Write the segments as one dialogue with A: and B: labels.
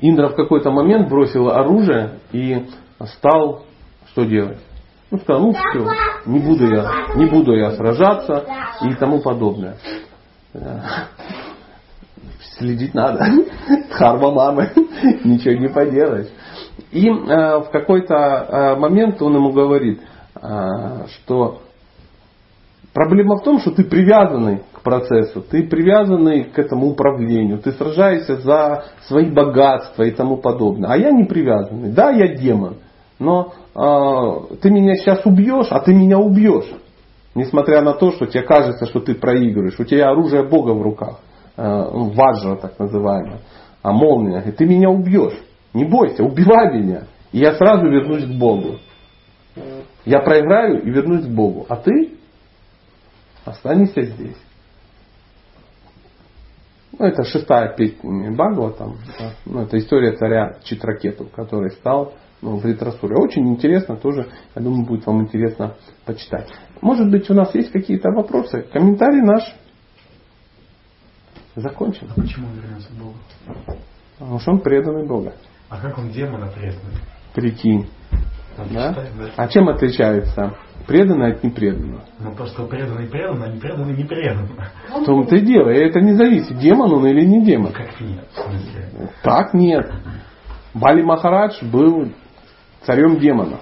A: Индра в какой-то момент бросил оружие и стал что делать? Ну, сказал, ну все, не буду я, не буду я сражаться и тому подобное. Следить надо. Харма мамы. Ничего не поделаешь. И э, в какой-то э, момент он ему говорит, э, что проблема в том, что ты привязанный процессу, ты привязанный к этому управлению, ты сражаешься за свои богатства и тому подобное. А я не привязанный. Да, я демон, но э, ты меня сейчас убьешь, а ты меня убьешь. Несмотря на то, что тебе кажется, что ты проигрываешь. У тебя оружие Бога в руках. Э, ваджра так называемая. А молния. И ты меня убьешь. Не бойся, убивай меня. И я сразу вернусь к Богу. Я проиграю и вернусь к Богу. А ты останешься здесь. Ну, это шестая песня Бхагава, там, ну, это история царя Читракету, который стал ну, в Ритрасуре. Очень интересно тоже, я думаю, будет вам интересно почитать. Может быть, у нас есть какие-то вопросы? Комментарий наш закончен.
B: А почему он вернется к Богу?
A: Потому что он преданный Бога.
B: А как он демона преданный?
A: Прикинь.
B: да?
A: да? А чем отличается преданный от непреданного?
B: Ну то, что преданный преданный, а не преданный не преданный.
A: В том-то и дело. И это не зависит, демон он или не демон.
B: Как нет, в смысле?
A: Так нет. Бали Махарадж был царем демонов.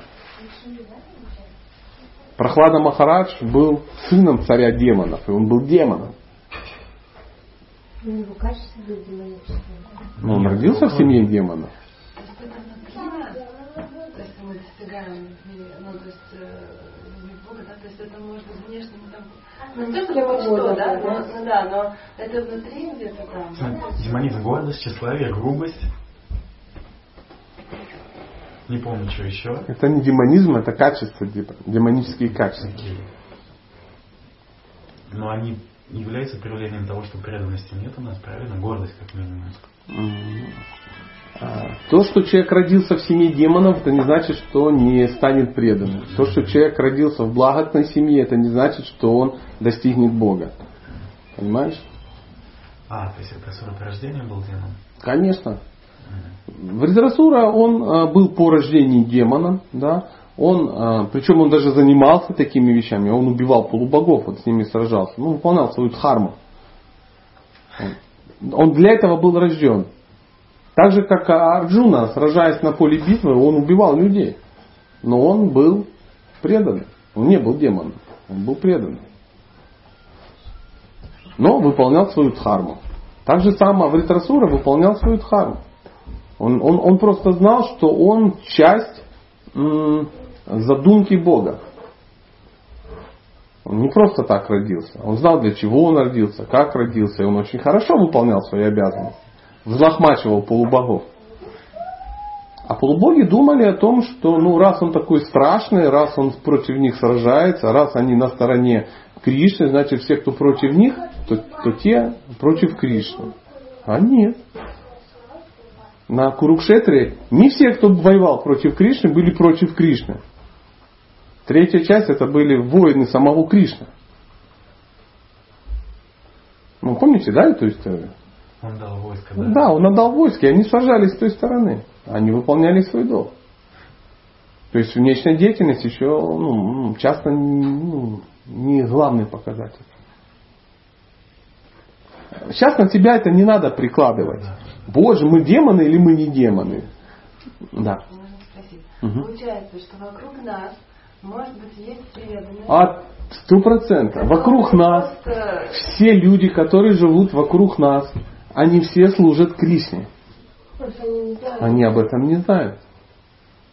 A: Прохлада Махарадж был сыном царя демонов, и он был демоном. Но он родился в семье демонов.
C: То есть мы достигаем, ну, то есть, любви Бога, да, то есть это может быть внешне не там, ну, не то, что что, да, но, ну, да, но это внутри где-то там. да.
B: Демонизм, гордость, тщеславие, грубость. Не помню, что еще.
A: Это не демонизм, это качество, демонические качества.
B: Но они являются проявлением того, что преданности нет у нас, правильно? Гордость, как минимум.
A: А, То, что человек родился в семье демонов, это не значит, что он не станет преданным. То, что человек родился в благостной семье, это не значит, что он достигнет Бога. Понимаешь?
B: А, то есть это срок рождения был демон?
A: Конечно. Вритрасура, он а, был по рождении демоном, да, он, а, причем он даже занимался такими вещами, он убивал полубогов, вот с ними сражался, ну, выполнял свою дхарму. Он- для этого был рожден. Так же, как Арджуна, сражаясь на поле битвы, он убивал людей. Но он был преданным. Он не был демоном. Он был преданным. Но выполнял свою дхарму. Так же само Авритрасура выполнял свою дхарму. Он, он, он просто знал, что он часть задумки Бога. Он не просто так родился. Он знал, для чего он родился, как родился. И он очень хорошо выполнял свои обязанности. Взлохмачивал полубогов. А полубоги думали о том, что ну, раз он такой страшный, раз он против них сражается, раз они на стороне Кришны, значит все, кто против них, то, то те против Кришны. А нет. На Курукшетре не все, кто воевал против Кришны, были против Кришны. Третья часть это были воины самого Кришны. Ну, помните, да, эту историю?
B: Он дал войско, да?
A: Да, он отдал войски, и они сражались с той стороны. Они выполняли свой долг. То есть внешняя деятельность еще ну, часто ну, не главный показатель. Сейчас на тебя это не надо прикладывать.
B: Да.
A: Боже, мы демоны или мы не демоны? Да.
C: Можно спросить.
A: Мгм.
C: Получается, что вокруг нас, может быть, есть преданные.
A: А сто процентов. Вокруг нас
C: Просто
A: все люди, которые живут вокруг нас, они все служат Кришне.
D: Они.
A: Они об этом не знают.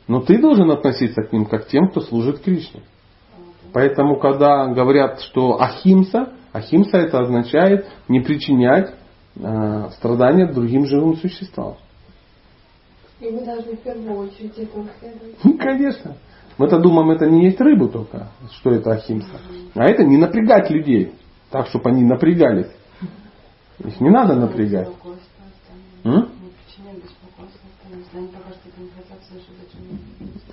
A: Но ты должен относиться к ним как к тем, кто служит Кришне. Поэтому, когда говорят, что ахимса, ахимса это означает не причинять э, страдания другим живым существам.
D: И мы должны в первую очередь этому следовать.
A: Ну, Конечно. Мы-то думаем, это не есть рыбу только, что это ахимса. А это не напрягать людей, так, чтобы они напрягались. Их не надо напрягать. М?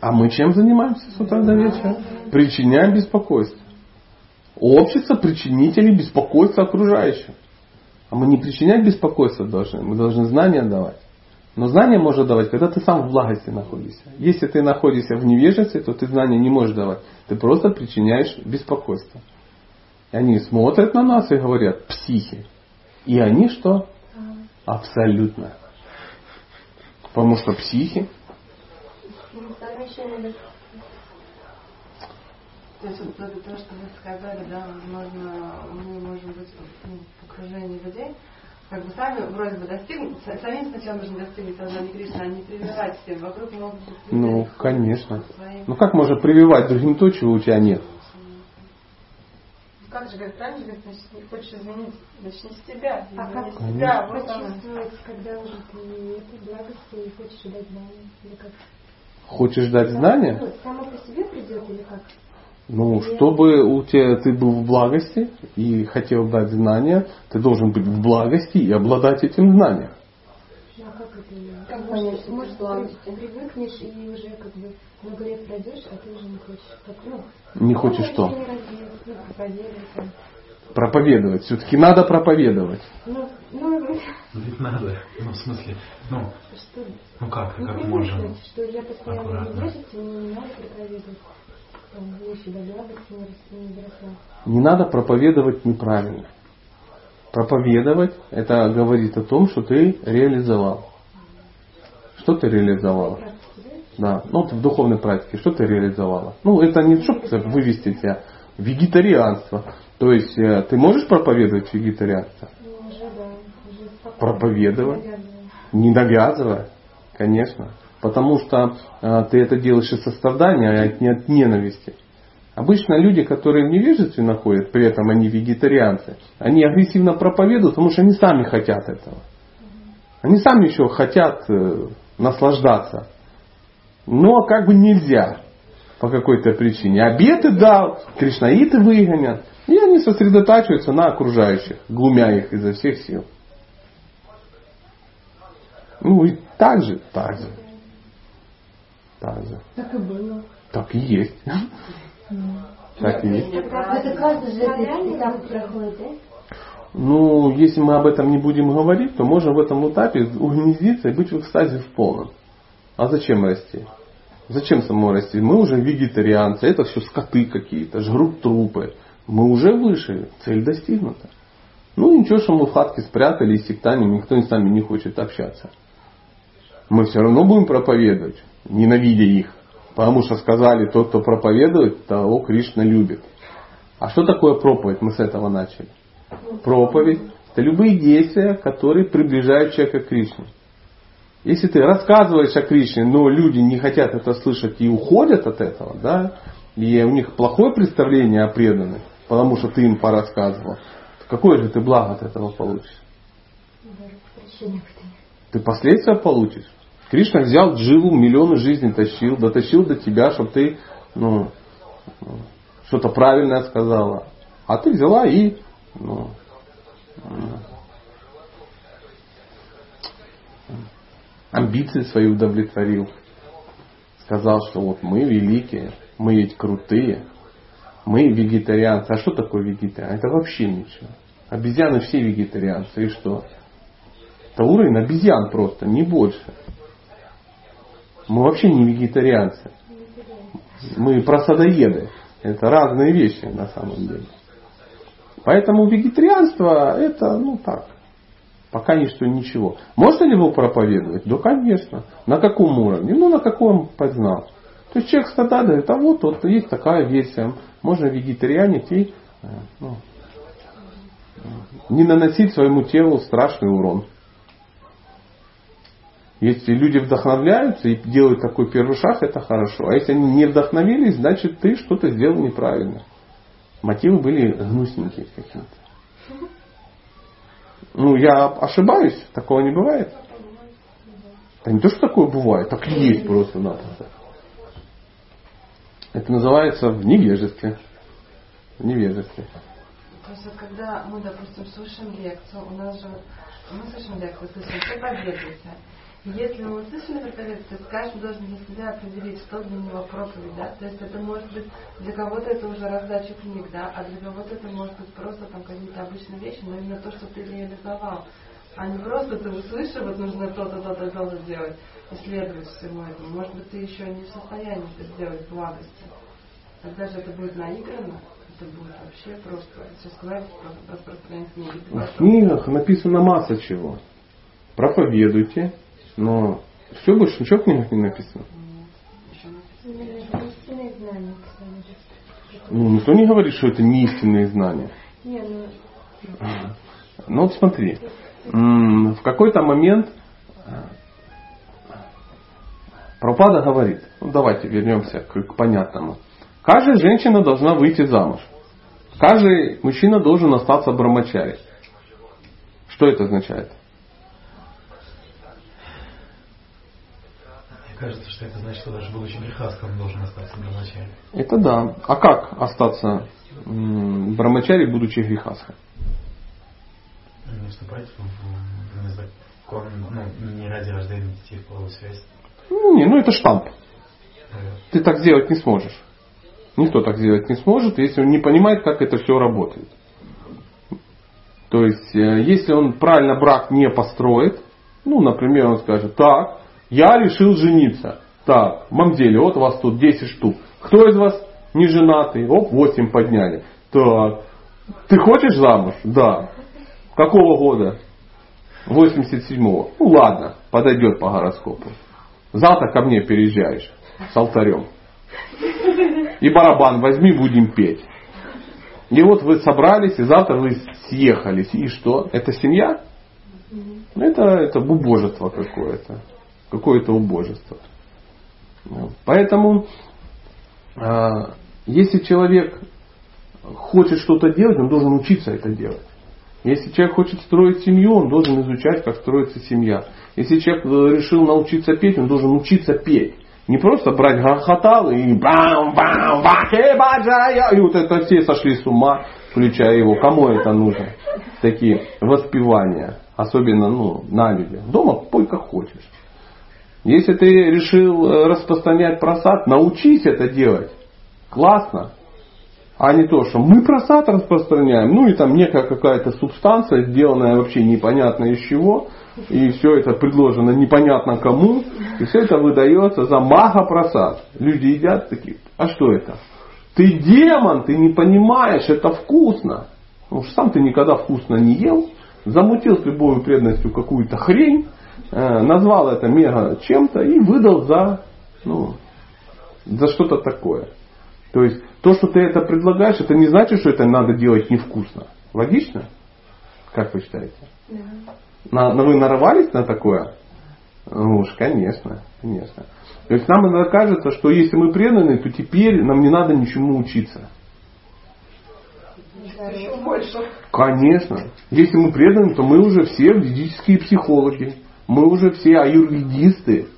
A: А мы чем занимаемся с утра до вечера? Причиняем беспокойство. Общество причинителей беспокойства окружающим. А мы не причинять беспокойство должны, мы должны знания давать. Но знание может давать, когда ты сам в благости находишься. Если ты находишься в невежестве, то ты знания не можешь давать. Ты просто причиняешь беспокойство. И они смотрят на нас и говорят, психи. И они что? Абсолютно. Потому что психи.
C: То есть вот это то, что вы сказали, да, возможно, мы можем быть ну, в окружении людей, как бы сами вроде бы достигнуть, самим сначала нужно достигнуть сознания Кришны, а не прививать всем. Вокруг могут быть
A: Ну, конечно. Своим. Ну как можно прививать другим то, чего у тебя нет?
D: Как же, говорит, правильно говорит, значит, не хочешь изменить, начни с себя.
E: А как
D: себя,
E: вот почувствовать, когда уже ты это благости и хочешь дать знания? Или как?
A: Хочешь дать знания?
E: Ну, само по себе придет или как?
A: Ну, чтобы у тебя ты был в благости и хотел дать знания, ты должен быть в благости и обладать этим знанием.
E: Ну, а как это?
D: Как понять,
E: может,
D: благости?
E: привыкнешь и уже как бы много лет пройдешь, а ты уже не хочешь. Как, ну,
A: не хочешь что?
E: Ну, проповедовать.
A: Проповедовать. Все-таки надо проповедовать.
E: Ну, ну,
B: Ведь надо. Ну, в смысле, ну,
E: что,
B: ну как,
E: ну,
B: как можно?
E: что я постоянно
B: аккуратно.
E: не мне не надо проповедовать. Не,
A: надо проповедовать неправильно. Проповедовать это говорит о том, что ты реализовал. Что ты реализовала? Да, ну вот в духовной практике, что ты реализовала? Ну, это не чтобы вывести тебя в вегетарианство. То есть э, ты можешь проповедовать вегетарианство?
E: Ну.
A: Проповедовать. Не навязывая, конечно. Потому что э, ты это делаешь из сострадания, а не от ненависти. Обычно люди, которые в невежестве находят, при этом они вегетарианцы, они агрессивно проповедуют, потому что они сами хотят этого. Они сами еще хотят э, наслаждаться. Но как бы нельзя по какой-то причине. Обеты дал, кришнаиты выгонят. И они сосредотачиваются на окружающих, глумя их изо всех сил. Ну и так же, так же. Так же.
E: Так и было.
A: Так и есть. Так и есть.
E: Это каждый же этот этап проходит, да?
A: Ну, если мы об этом не будем говорить, то можем в этом этапе угнездиться и быть в экстазе в полном. А зачем расти? Зачем самому расти? Мы уже вегетарианцы, это все скоты какие-то, жрут трупы. Мы уже выше, цель достигнута. Ну ничего, что мы в хатке спрятались, сектами, никто с нами не хочет общаться. Мы все равно будем проповедовать, ненавидя их. Потому что сказали, тот, кто проповедует, того Кришна любит. А что такое проповедь? Мы с этого начали. Проповедь – это любые действия, которые приближают человека к Кришне. Если ты рассказываешь о Кришне, но люди не хотят это слышать и уходят от этого, да, и у них плохое представление о преданных, потому что ты им порассказывал, какое же ты благо от этого получишь? Ты последствия получишь. Кришна взял дживу, миллионы жизней тащил, дотащил до тебя, чтобы ты ну, что-то правильное сказала. А ты взяла и ну, амбиции свои удовлетворил. Сказал, что вот мы великие, мы ведь крутые, мы вегетарианцы. А что такое вегетарианцы? Это вообще ничего. Обезьяны все вегетарианцы. И что? Это уровень обезьян просто, не больше. Мы вообще не вегетарианцы. Мы просадоеды. Это разные вещи на самом деле. Поэтому вегетарианство это, ну так, пока не что ничего. Можно ли его проповедовать? Да, конечно. На каком уровне? Ну, на каком познал. То есть человек страдает, говорит, а вот, вот есть такая версия. Можно вегетарианить и э, ну, не наносить своему телу страшный урон. Если люди вдохновляются и делают такой первый шаг, это хорошо. А если они не вдохновились, значит ты что-то сделал неправильно. Мотивы были гнусненькие какие-то. Ну, я ошибаюсь, такого не бывает. Да не то, что такое бывает, так и есть просто надо. Это называется в невежестве. В невежестве.
C: То есть вот когда мы, допустим, слушаем лекцию, у нас же, мы слушаем лекцию, слушаем, проповедуйте. Если мы услышали проповедовать, то каждый должен для себя определить, что для него проповедь, да? То есть это может быть, для кого-то это уже раздача книг, да, а для кого-то это может быть просто там какие-то обычные вещи, но именно то, что ты реализовал. А не просто ты услышал, вот нужно то-то, то-то, то-то делать, исследовать всему этому. Может быть, ты еще не в состоянии это сделать благости. Тогда же это будет наиграно, это будет вообще просто, все сказать, распространять книги.
A: В книгах написано масса чего. Проповедуйте, но все больше ничего в книгах не написано. Ну, никто не говорит, что это не истинные знания.
E: Не, ну,
A: Ну вот смотри, в какой-то момент э, Прабхупада говорит, ну давайте вернемся к, к понятному. Каждая женщина должна выйти замуж. Каждый мужчина должен остаться брамачари. Что это означает?
B: Мне кажется, что это значит, что даже будучи грехаском должен остаться брамачари.
A: Это да. А как остаться брамачари, будучи грехасхой?
B: Не вступать в, в незакон, ну, не ради рождения детей в половую связь.
A: Ну, не, ну это штамп.
B: Наверное.
A: Ты так сделать не сможешь. Никто так сделать не сможет, если он не понимает, как это все работает. То есть, э, если он правильно брак не построит, ну, например, он скажет, так, я решил жениться. Так, мамзели, вот у вас тут 10 штук. Кто из вас не женатый? Оп, 8 подняли. Так, ты хочешь замуж? Да. Какого года? 87-го. Ну ладно, подойдет по гороскопу. Завтра ко мне переезжаешь с алтарем. И барабан возьми, будем петь. И вот вы собрались, и завтра вы съехались. И что? Это семья? Это, это убожество какое-то. Какое-то убожество. Поэтому, а, если человек хочет что-то делать, он должен учиться это делать. Если человек хочет строить семью, он должен изучать, как строится семья. Если человек э, решил научиться петь, он должен учиться петь. Не просто брать грохотал и бам бам бахе баджая и вот это все сошли с ума, включая его. Кому это нужно? Такие воспевания. Особенно ну, на людях. Дома пой как хочешь. Если ты решил э, распространять просад, научись это делать. Классно. А не то, что мы просад распространяем, ну и там некая какая-то субстанция, сделанная вообще непонятно из чего, и все это предложено непонятно кому, и все это выдается за мага просад. Люди едят такие, а что это? Ты демон, ты не понимаешь, это вкусно. Потому что сам ты никогда вкусно не ел, замутил с любой преданностью какую-то хрень, назвал это мега чем-то и выдал за, ну, за что-то такое. То есть то, что ты это предлагаешь, это не значит, что это надо делать невкусно. Логично? Как вы считаете? На, на вы нарвались на такое? Ну уж, конечно, конечно. То есть нам иногда кажется, что если мы преданы, то теперь нам не надо ничему учиться.
C: Больше.
A: Конечно. Если мы преданы, то мы уже все ведические психологи. Мы уже все аюрведисты.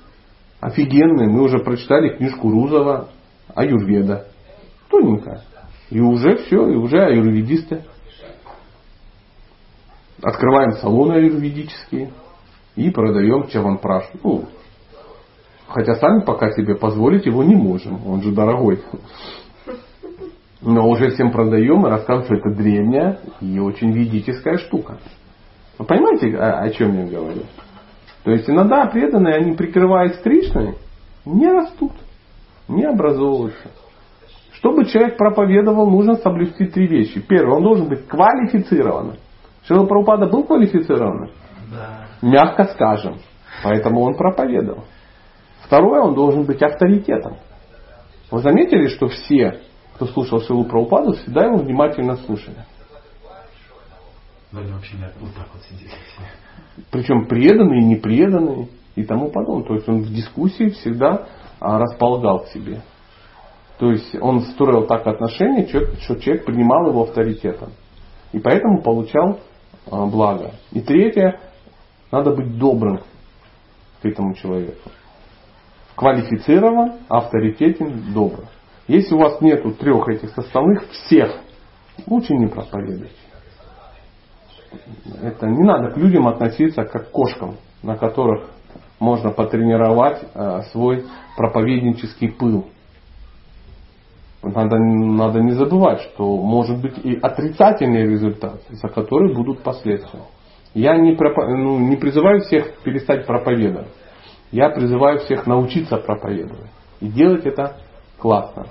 A: Офигенные. Мы уже прочитали книжку Рузова Аюрведа. Тоненько. И уже все, и уже аюрведисты. Открываем салоны аюрведические и продаем чаванпраш. Ну, хотя сами пока себе позволить его не можем. Он же дорогой. Но уже всем продаем и рассказываем, что это древняя и очень ведическая штука. Вы понимаете, о, о чем я говорю? То есть иногда преданные, они прикрываясь Кришной, не растут, не образовываются. Чтобы человек проповедовал, нужно соблюсти три вещи. Первое, он должен быть квалифицированным. Шила Прабхупада был квалифицированным?
B: Да.
A: Мягко скажем. Поэтому он проповедовал. Второе, он должен быть авторитетом. Вы заметили, что все, кто слушал Шилу Прабхупаду, всегда его внимательно слушали.
B: Но они вообще не вот так вот сидели.
A: Причем преданные, непреданные и тому подобное. То есть он в дискуссии всегда а, располагал к себе. То есть он строил так отношения, что человек принимал его авторитетом. И поэтому получал а, благо. И третье, надо быть добрым к этому человеку. Квалифицирован, авторитетен, добр. Если у вас нету трех этих составных, всех, лучше не проповедуйте. Это не надо к людям относиться как к кошкам, на которых можно потренировать э, свой проповеднический пыл. Надо, надо не забывать, что может быть и отрицательный результат, за который будут последствия. Я не, ну, не призываю всех перестать проповедовать. Я призываю всех научиться проповедовать. И делать это классно.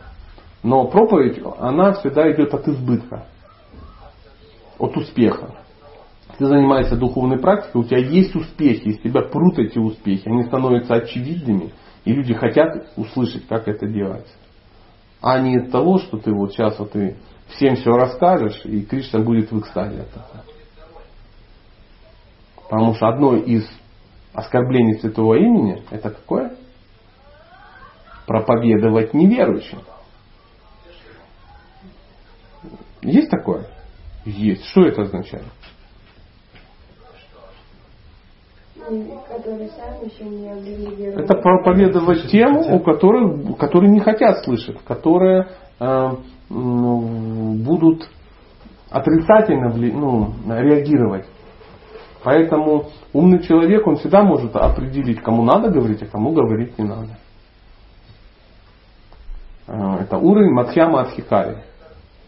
A: Но проповедь, она всегда идет от избытка. От успеха. Ты занимаешься духовной практикой, у тебя есть успехи, из тебя прут эти успехи, они становятся очевидными, и люди хотят услышать, как это делается. А не от того, что ты вот сейчас вот ты всем все расскажешь, и Кришна будет в экстазе от этого. Потому что одно из оскорблений святого имени это какое? Проповедовать неверующим. Есть такое? Есть. Что это означает?
D: Которые сами еще не обрели веру.
A: Это проповедовать тем, у которых, которые не хотят слышать, которые э, ну, будут отрицательно ну, реагировать. Поэтому умный человек, он всегда может определить, кому надо говорить, а кому говорить не надо. Э, Это уровень Мадхьяма Адхикари.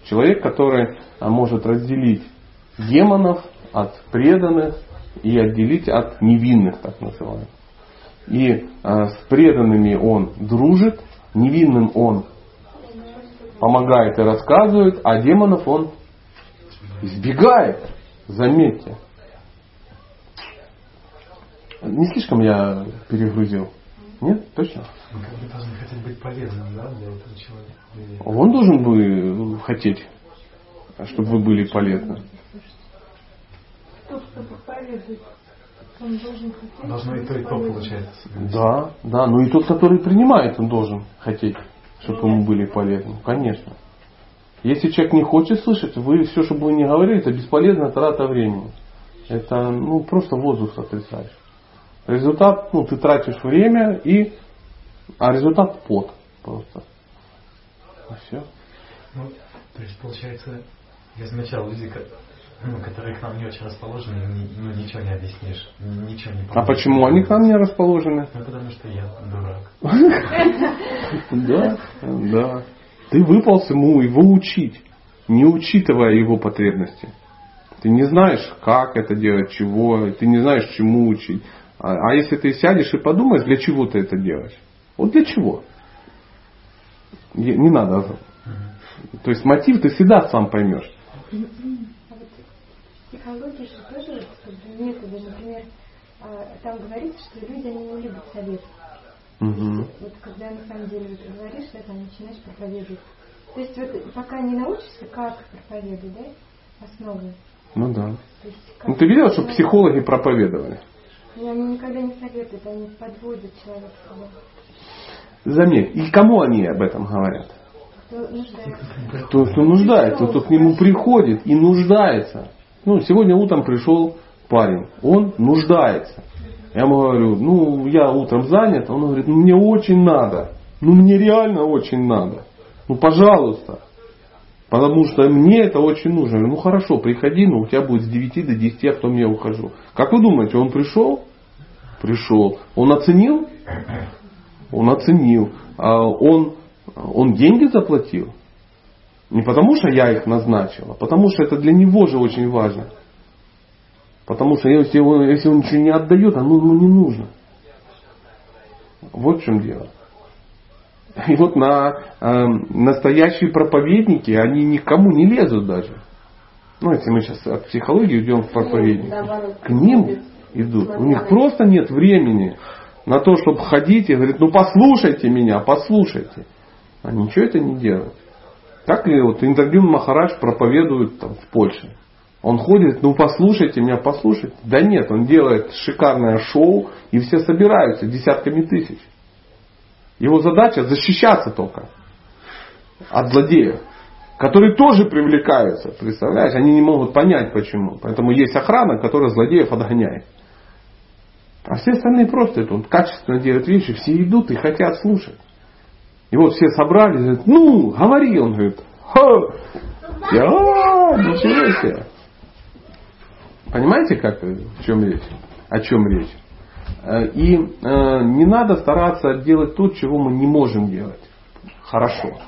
A: Человек, который э, может разделить демонов от преданных и отделить от невинных, так называемых. И э, с преданными он дружит, невинным он помогает и рассказывает, а демонов он избегает. Заметьте. Не слишком я перегрузил? Нет? Точно?
B: Как бы должны хотеть быть полезным, да, для этого человека.
A: Он должен бы хотеть, чтобы вы были полезны.
E: Он должен хотеть.
B: Должно и то, и то получается.
A: Да, да. Ну и тот, который принимает, он должен хотеть, чтобы ему были полезны. Конечно. Если человек не хочет слышать, вы все, что бы вы ни говорили, это бесполезная трата времени. Это ну, просто воздух сотрясаешь. Результат, ну, ты тратишь время и. А результат пот просто. И все.
B: Ну, то есть, получается, я замечал люди, ко- ну, которые к нам не очень расположены, ни- ну, ничего не объяснишь, ни- ничего не
A: А
B: поможешь.
A: почему они к нам не расположены?
B: Ну, потому что я дурак.
A: Да, да. Ты выполз ему его учить, не учитывая его потребности. Ты не знаешь, как это делать, чего, ты не знаешь, чему учить. А, а если ты сядешь и подумаешь, для чего ты это делаешь? Вот для чего? Не надо. То есть мотив ты всегда сам поймешь.
E: Психологии же тоже как бы например, а, там говорится, что люди они не любят совет.
A: Мгм.
E: Вот когда на самом деле вот говоришь это, начинаешь проповедовать. То есть вот пока не научишься, как проповедовать, да, основы.
A: Ну да.
E: Есть,
A: Ну ты видел, что психологи проповедовали?
E: Ну, они никогда не советуют, они подводят человека.
A: Заметь, и кому они об этом говорят?
E: Кто нуждается.
A: Тот, кто нуждается, кто к нему приходит и нуждается. Ну, сегодня утром пришел парень, он нуждается. Я ему говорю, ну, я утром занят. Он говорит, ну, мне очень надо. Ну, мне реально очень надо. Ну, пожалуйста. Потому что мне это очень нужно. Я говорю, ну, хорошо, приходи, но у тебя будет с 9 до 10, а потом я ухожу. Как вы думаете, он пришел? Пришел. Он оценил? Он оценил. А он, он деньги заплатил? Не потому что я их назначил, а потому что это для него же очень важно. Потому что если он, если он ничего не отдает, оно ему не нужно. Вот в чем дело. И вот на э, настоящие проповедники, они никому не лезут даже. Ну, если мы сейчас от психологии идем в проповедников.
D: наоборот,
A: К ним идут. У них просто нет времени на то, чтобы ходить и говорить, ну послушайте меня, послушайте. А ничего это не делают. Как и вот Индагрин Махарадж проповедует там, в Польше. Он ходит, ну послушайте меня, послушайте. Да нет, он делает шикарное шоу, и все собираются десятками тысяч. Его задача защищаться только от злодеев, которые тоже привлекаются, представляешь? Они не могут понять почему. Поэтому есть охрана, которая злодеев отгоняет. А все остальные просто это, он качественно делают вещи, все идут и хотят слушать. И вот все собрались, говорят, ну, говори, он говорит, ха, я, «А, ничего себе. Понимаете, как, в чем речь? О чем речь? Э, И э, не надо стараться делать то, чего мы не можем делать хорошо.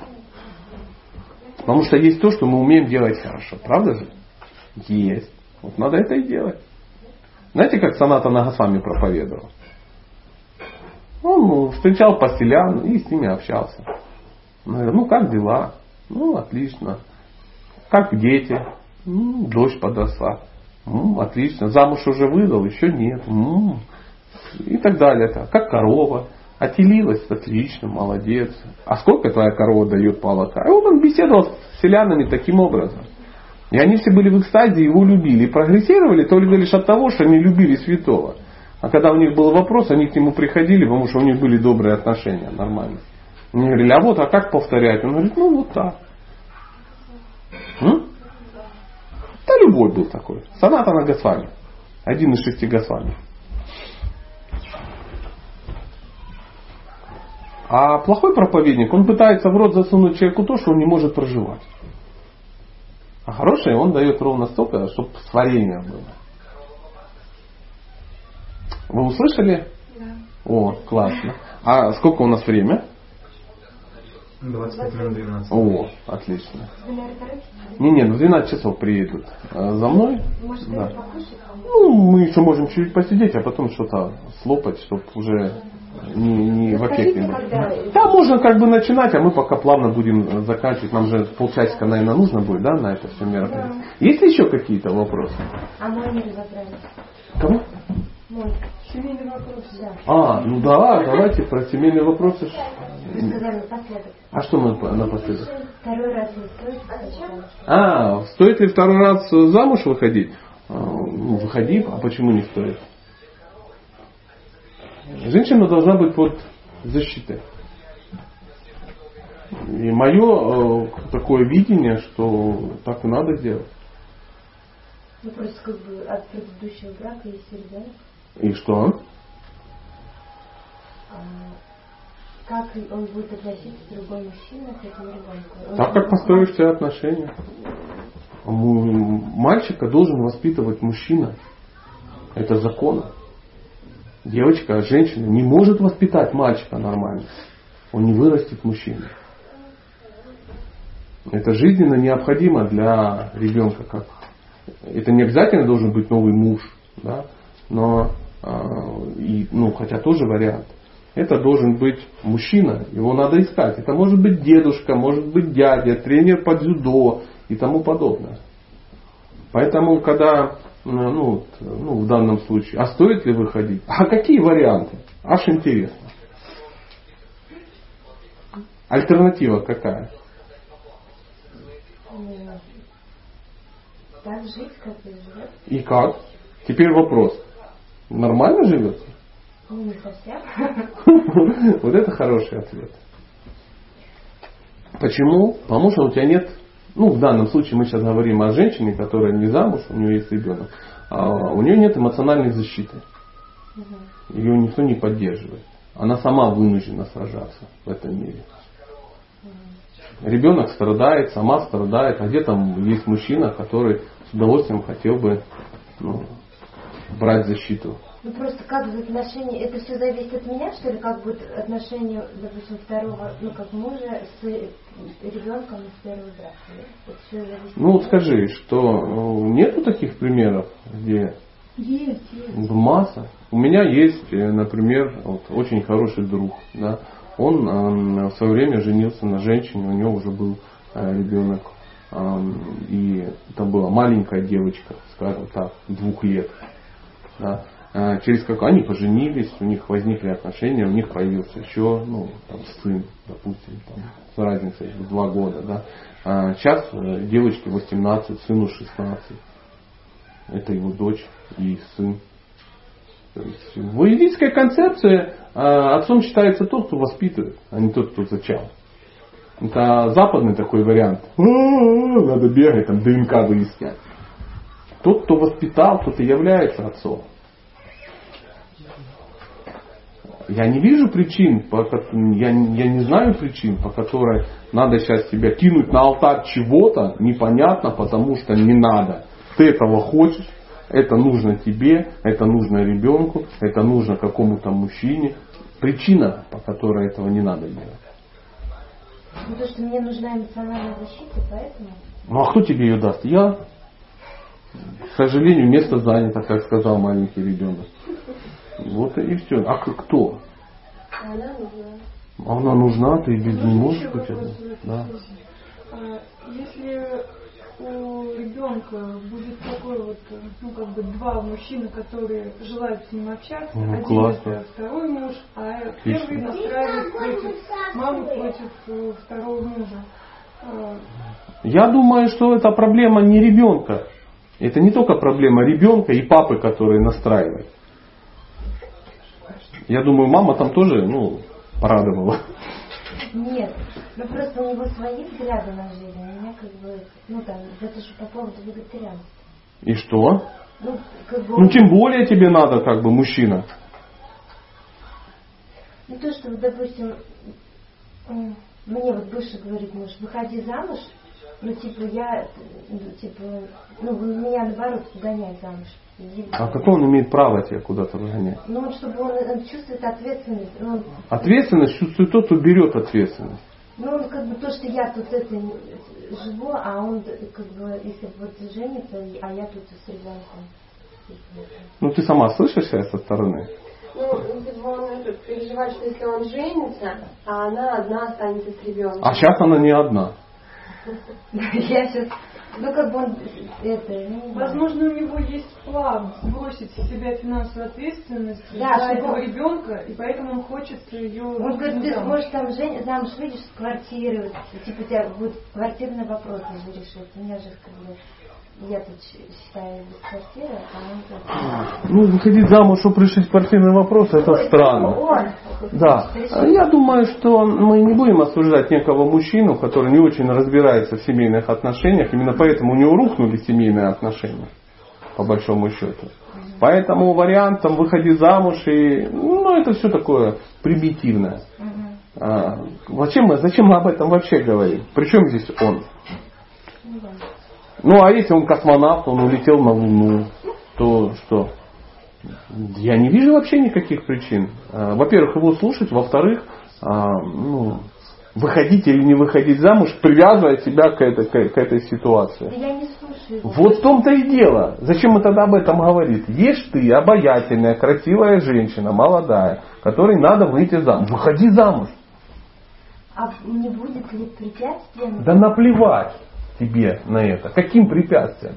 A: Потому что есть то, что мы умеем делать хорошо. Правда же? Есть. Вот надо это и делать. Знаете, как Саната Нагасвами проповедовал? Он ну, встречал поселян и с ними общался. Говорит, ну как дела? Ну, отлично. Как дети? Ну, дочь подросла. Ну, отлично. Замуж уже выдал, еще нет. Ну, и так далее. Как корова. Отелилась, отлично, молодец. А сколько твоя корова дает молока? И он беседовал с селянами таким образом. И они все были в экстазе, его любили. И прогрессировали только лишь от того, что они любили святого. А когда у них был вопрос, они к нему приходили, потому что у них были добрые отношения, нормально. Они говорили, а вот, а как повторять? Он говорит, ну вот так. М? Да любой был такой. Санатана Госвами. Один из шести Госвами. А плохой проповедник, он пытается в рот засунуть человеку то, что он не может проживать. А хороший он дает ровно столько, чтобы сварение было. Вы услышали?
D: Да.
A: О, классно. А сколько у нас время?
B: 25 минут 12.
A: О, отлично. Не, не, в 12 часов приедут э, за мной.
E: Может,
A: Да. Ну, мы еще можем чуть-чуть посидеть, а потом что-то слопать, чтобы уже не, не в
E: когда...
A: Да, можно как бы начинать, а мы пока плавно будем заканчивать. Нам же полчасика, наверное, нужно будет, да, на это все мероприятие. Есть ли еще какие-то вопросы?
E: А мой не разобрались.
A: Кому?
E: Мой.
D: Семейный вопрос.
E: Да.
A: А, ну да, давайте про семейные вопросы.
E: Вы сказали напоследок.
A: А что мы по- напоследок?
E: Второй раз не стоит. А?
A: А, стоит ли второй раз замуж выходить? А, Ну, выходи, а почему не стоит? Женщина должна быть под защитой. И мое э, такое видение, что так и надо делать.
E: Ну, просто как бы от предыдущего брака есть ребенок.
A: И что?
E: А как он будет относиться другой мужчина к этому ребенку?
A: Так как построишь себе отношения. Мальчика должен воспитывать мужчина. Это закон. Девочка, женщина не может воспитать мальчика нормально. Он не вырастет мужчиной. Это жизненно необходимо для ребенка. Как... Это не обязательно должен быть новый муж, да? но и, ну, хотя тоже вариант. Это должен быть мужчина, его надо искать. Это может быть дедушка, может быть дядя, тренер по дзюдо и тому подобное. Поэтому, когда, ну, ну, в данном случае, а стоит ли выходить? А какие варианты? Аж интересно. Альтернатива какая?
E: не- Так жить, как и живет.
A: И как? Теперь вопрос. Нормально живет?
E: Не совсем.
A: Вот это хороший ответ. Почему? Потому что у тебя нет, ну в данном случае мы сейчас говорим о женщине, которая не замуж, у нее есть ребенок, а у нее нет эмоциональной защиты. Ее никто не поддерживает. Она сама вынуждена сражаться в этом мире. Ребенок страдает, сама страдает, а где там есть мужчина, который с удовольствием хотел бы ну, брать защиту.
E: Ну просто как в отношении, это все зависит от меня, что ли, как будет отношение, допустим, второго, ну как мужа с ребенком из первого брака.
A: Ну
E: от
A: вот скажи, что ну, нету таких примеров, где
D: Есть, есть.
A: Масса. У меня есть, э, например, вот, очень хороший друг. Да? Он эм, в свое время женился на женщине, у него уже был э, ребенок. Эм, и это была маленькая девочка, скажем так, двух лет. Да? Э, Через как они поженились, у них возникли отношения, у них появился еще ну, там, сын, допустим, там, с разницей в два года. Да? А сейчас э, девочке 18, сыну 16. Это его дочь и сын. То есть в индийской концепции а, отцом считается тот, кто воспитывает, а не тот, кто зачал. Это западный такой вариант. «А-а-а, Надо бегать, там ДНК выяснять. Тот, кто воспитал, тот и является отцом. Я не вижу причин, по ко- я, я не знаю причин, по которой надо сейчас себя кинуть на алтарь чего-то, непонятно, потому что не надо. Ты этого хочешь, это нужно тебе, это нужно ребенку, это нужно какому-то мужчине. Причина, по которой этого не надо делать.
E: Ну то, что мне нужна эмоциональная защита, поэтому.
A: Ну а кто тебе ее даст? Я. К сожалению, место занято, как сказал маленький ребенок. Вот и все. А кто?
D: Она нужна.
A: Она нужна, ты без не можешь
F: Еще
A: быть одна. Да.
F: А, Если у ребенка будет такой вот, ну как бы два мужчины, которые желают с ним общаться,
A: Ну,
F: один
A: классно.
F: это второй муж, а
A: Отлично.
F: первый настраивает против мамы против э, второго мужа. А,
A: Я думаю, что это проблема не ребенка. Это не только проблема ребенка и папы, которые настраивают. Я думаю, мама там тоже, ну, порадовала.
E: Нет, ну просто у него свои взгляды на жизнь, у меня как бы, ну там, это же по поводу вегетарианства.
A: И что?
E: Ну, как бы,
A: Ну, тем более тебе надо, как бы, мужчина.
E: ну то, что, допустим, мне вот бывший говорит муж, выходи замуж, ну типа я, ну, типа, ну меня наоборот гоняет замуж.
A: А какое он имеет право тебя куда-то выгонять?
E: Ну чтобы он, он чувствует ответственность, ну, он
A: Ответственность чувствует тот, кто берет ответственность.
E: Ну, он как бы то, что я тут это живу, а он как бы, если вот женится, а я тут с ребенком.
A: Ну, ты сама слышишь себя со стороны?
D: Ну, типа он может переживать, что если он женится, а она одна останется с ребенком.
A: А сейчас она не одна.
E: Я сейчас, ну как бы он это, ну.
F: Возможно, у него есть план сбросить с себя финансовую ответственность
E: Да,
F: за этого
E: он-
F: ребенка, и поэтому он хочет ее...
E: Он говорит, ты сможешь там жен... замуж выйдешь с квартиры, типа у тебя будет квартирный вопрос уже решить. У меня же как бы, я тут считаю без квартиры, а он.
A: Ну, выходить замуж, чтобы решить квартирный вопрос, это странно.
E: Он.
A: Да. Я думаю, что мы не будем осуждать некого мужчину, который не очень разбирается в семейных отношениях. Именно поэтому у него рухнули семейные отношения, по большому счету. Поэтому вариант там выходи замуж и ну это все такое примитивное. А, зачем, мы, зачем мы об этом вообще говорим? Причем здесь он?
E: Ну,
A: а если он космонавт, он улетел на Луну, то что? Я не вижу вообще никаких причин. А, Во-первых, его слушать, во-вторых, а, ну, выходить или не выходить замуж, привязывая себя к этой, к, этой
E: Да
A: ситуации.
E: я не слушаю.
A: Вот в том-то и дело. Зачем мы тогда об этом говорим? Есть ты обаятельная, красивая женщина, молодая, которой надо выйти замуж. Выходи замуж.
E: А не будет ли препятствием?
A: Да наплевать тебе на это. Каким препятствием?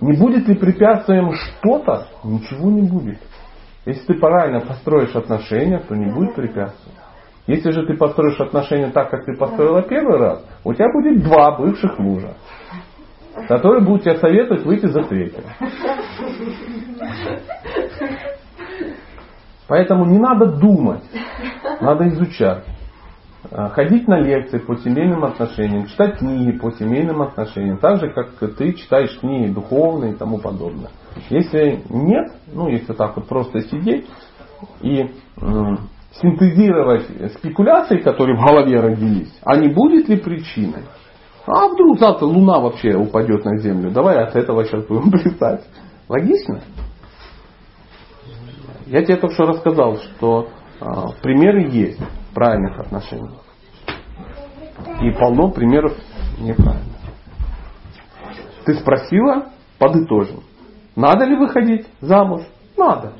A: Не будет ли препятствием что-то? Ничего не будет. Если ты правильно построишь отношения, то не будет препятствий. Если же ты построишь отношения так, как ты построила первый раз, у тебя будет два бывших мужа, которые будут тебе советовать выйти за третьего. Поэтому не надо думать, надо изучать. А, Ходить на лекции по семейным отношениям, читать книги по семейным отношениям, так же, как ты читаешь книги духовные и тому подобное. Если нет, ну если так вот просто сидеть и м, синтезировать спекуляции, которые в голове родились, а не будет ли причиной? А вдруг завтра Луна вообще упадет на Землю? Давай от этого сейчас будем плясать. Логично? Я тебе только что рассказал, что а, примеры есть правильных отношений. И полно примеров неправильных. Ты спросила, подытожим. Надо ли выходить замуж? Надо.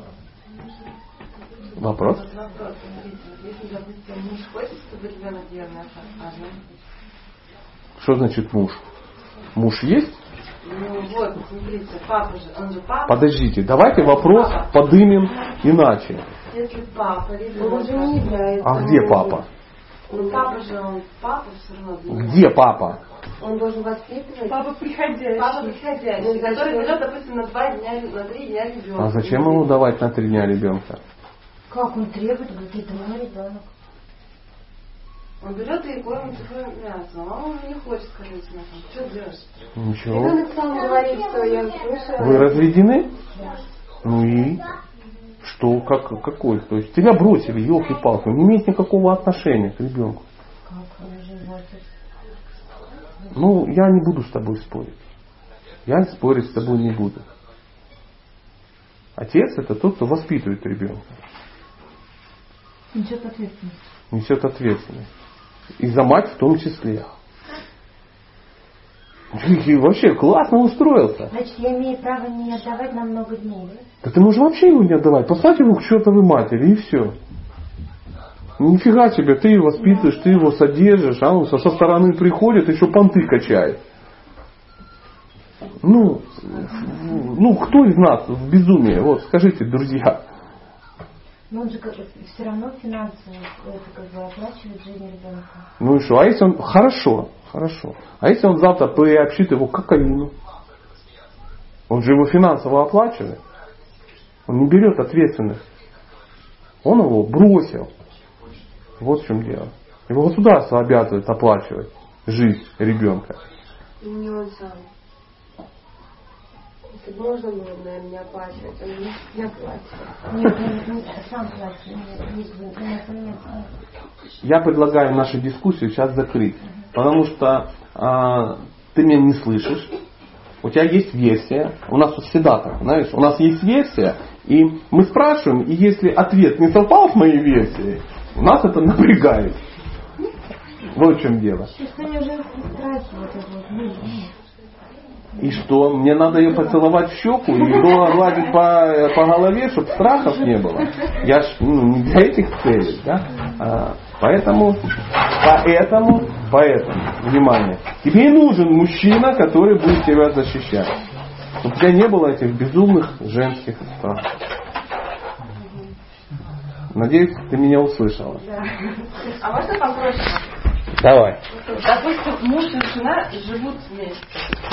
A: Вопрос? Что значит муж? Муж есть?
C: Ну вот, смотрите, папа же, он же папа.
A: Подождите, давайте вопрос подымем иначе.
C: Если папа,
D: Он
C: ребенок.
D: уже не является.
A: А где папа?
C: Ну папа же, он папа все равно.
A: Где папа?
D: Он должен воспитывать.
F: Папа приходящий.
C: Папа приходящий,
D: Ну,
C: который берет, допустим, на два дня, на три дня ребенка.
A: А зачем ему давать на три дня ребенка?
E: Как он требует, говорит, это мой ребенок.
C: Он берет и кормит его мясом, а он уже не хочет кормить мясом. Что делаешь?
A: Ничего.
D: Ребенок сам говорит, что я слышала.
A: Вы разведены? Ну и? Что, как, какой? То есть тебя бросили, елки-палки, не имеет никакого отношения к ребенку. Ну, я не буду с тобой спорить. Я спорить с тобой не буду. Отец это тот, кто воспитывает ребенка,
F: Несет ответственность.
A: несет ответственность. И за мать в том числе. И вообще классно устроился.
E: Значит, я имею право не отдавать на много дней, да?
A: Да ты можешь вообще его не отдавать. Послать его к чертовой матери и все. Нифига себе, ты его воспитываешь, ты его содержишь, а он со со стороны приходит, еще понты качает. Ну, ну, кто из нас в безумии? Вот, скажите, друзья.
E: Но он же как, все равно финансово это как бы оплачивает жизнь ребенка.
A: Ну и что? А если он... Хорошо, хорошо. А если он завтра приобщит его к кокаину? Он же его финансово оплачивает. Он не берет ответственность. Он его бросил. Вот в чем дело. Его государство обязывает оплачивать жизнь ребенка.
D: И не он сам. Если бы можно было, бы, наверное, не оплачивать, он не, не оплачивает.
E: Нет, он не- сам платит. Нет, есть бы, у нас нет.
A: Я предлагаю нашу дискуссию сейчас закрыть. Потому что а, ты меня не слышишь. У тебя есть версия. У нас тут всегда так, знаешь, у нас есть версия, и мы спрашиваем, и если ответ не совпал с моей версией, нас это напрягает. Вот в чем дело.
E: Чувствование женской страхи вот это вот.
A: И что? Мне надо ее поцеловать в щеку и гладить по, по голове, чтобы страхов не было. Я ж ну, не для этих целей. Да? А, поэтому, поэтому, поэтому, внимание, тебе нужен мужчина, который будет тебя защищать. У тебя не было этих безумных женских страхов. Надеюсь, ты меня услышала.
C: А можно попроще?
A: Давай.
C: Допустим, муж и жена живут вместе.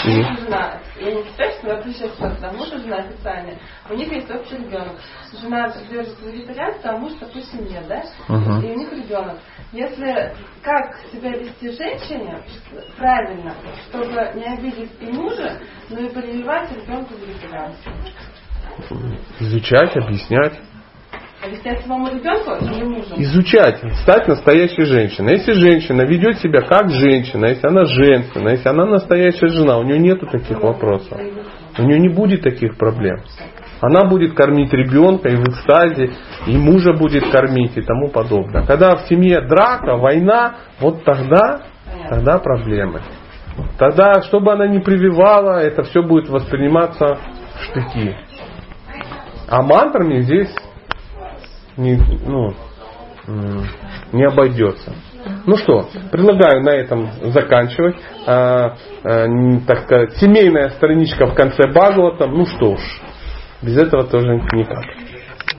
C: Муж и жена. Я не считаю, что это сейчас да, муж и жена официально. У них есть общий ребенок. Жена придерживается вегетарианства, а муж, допустим, нет, да?
A: Мгм.
C: И у них ребенок. Если как себя вести женщине правильно, чтобы не обидеть и мужа, но и прививать ребенку вегетарианство.
A: Изучать, объяснять.
C: Мужу?
A: изучать, стать настоящей женщиной. Если женщина ведет себя как женщина, если она женственная, если она настоящая жена, у нее нету таких вопросов. У нее не будет таких проблем. Она будет кормить ребенка и в экстазе, и мужа будет кормить и тому подобное. Когда в семье драка, война, вот тогда, тогда проблемы. Тогда, чтобы она не прививала, это все будет восприниматься в штыки. А мантрами здесь не, ну, не обойдется. Ну что, предлагаю на этом заканчивать. А, а, так сказать, семейная страничка в конце Бхагаватам. Ну что ж, без этого тоже никак.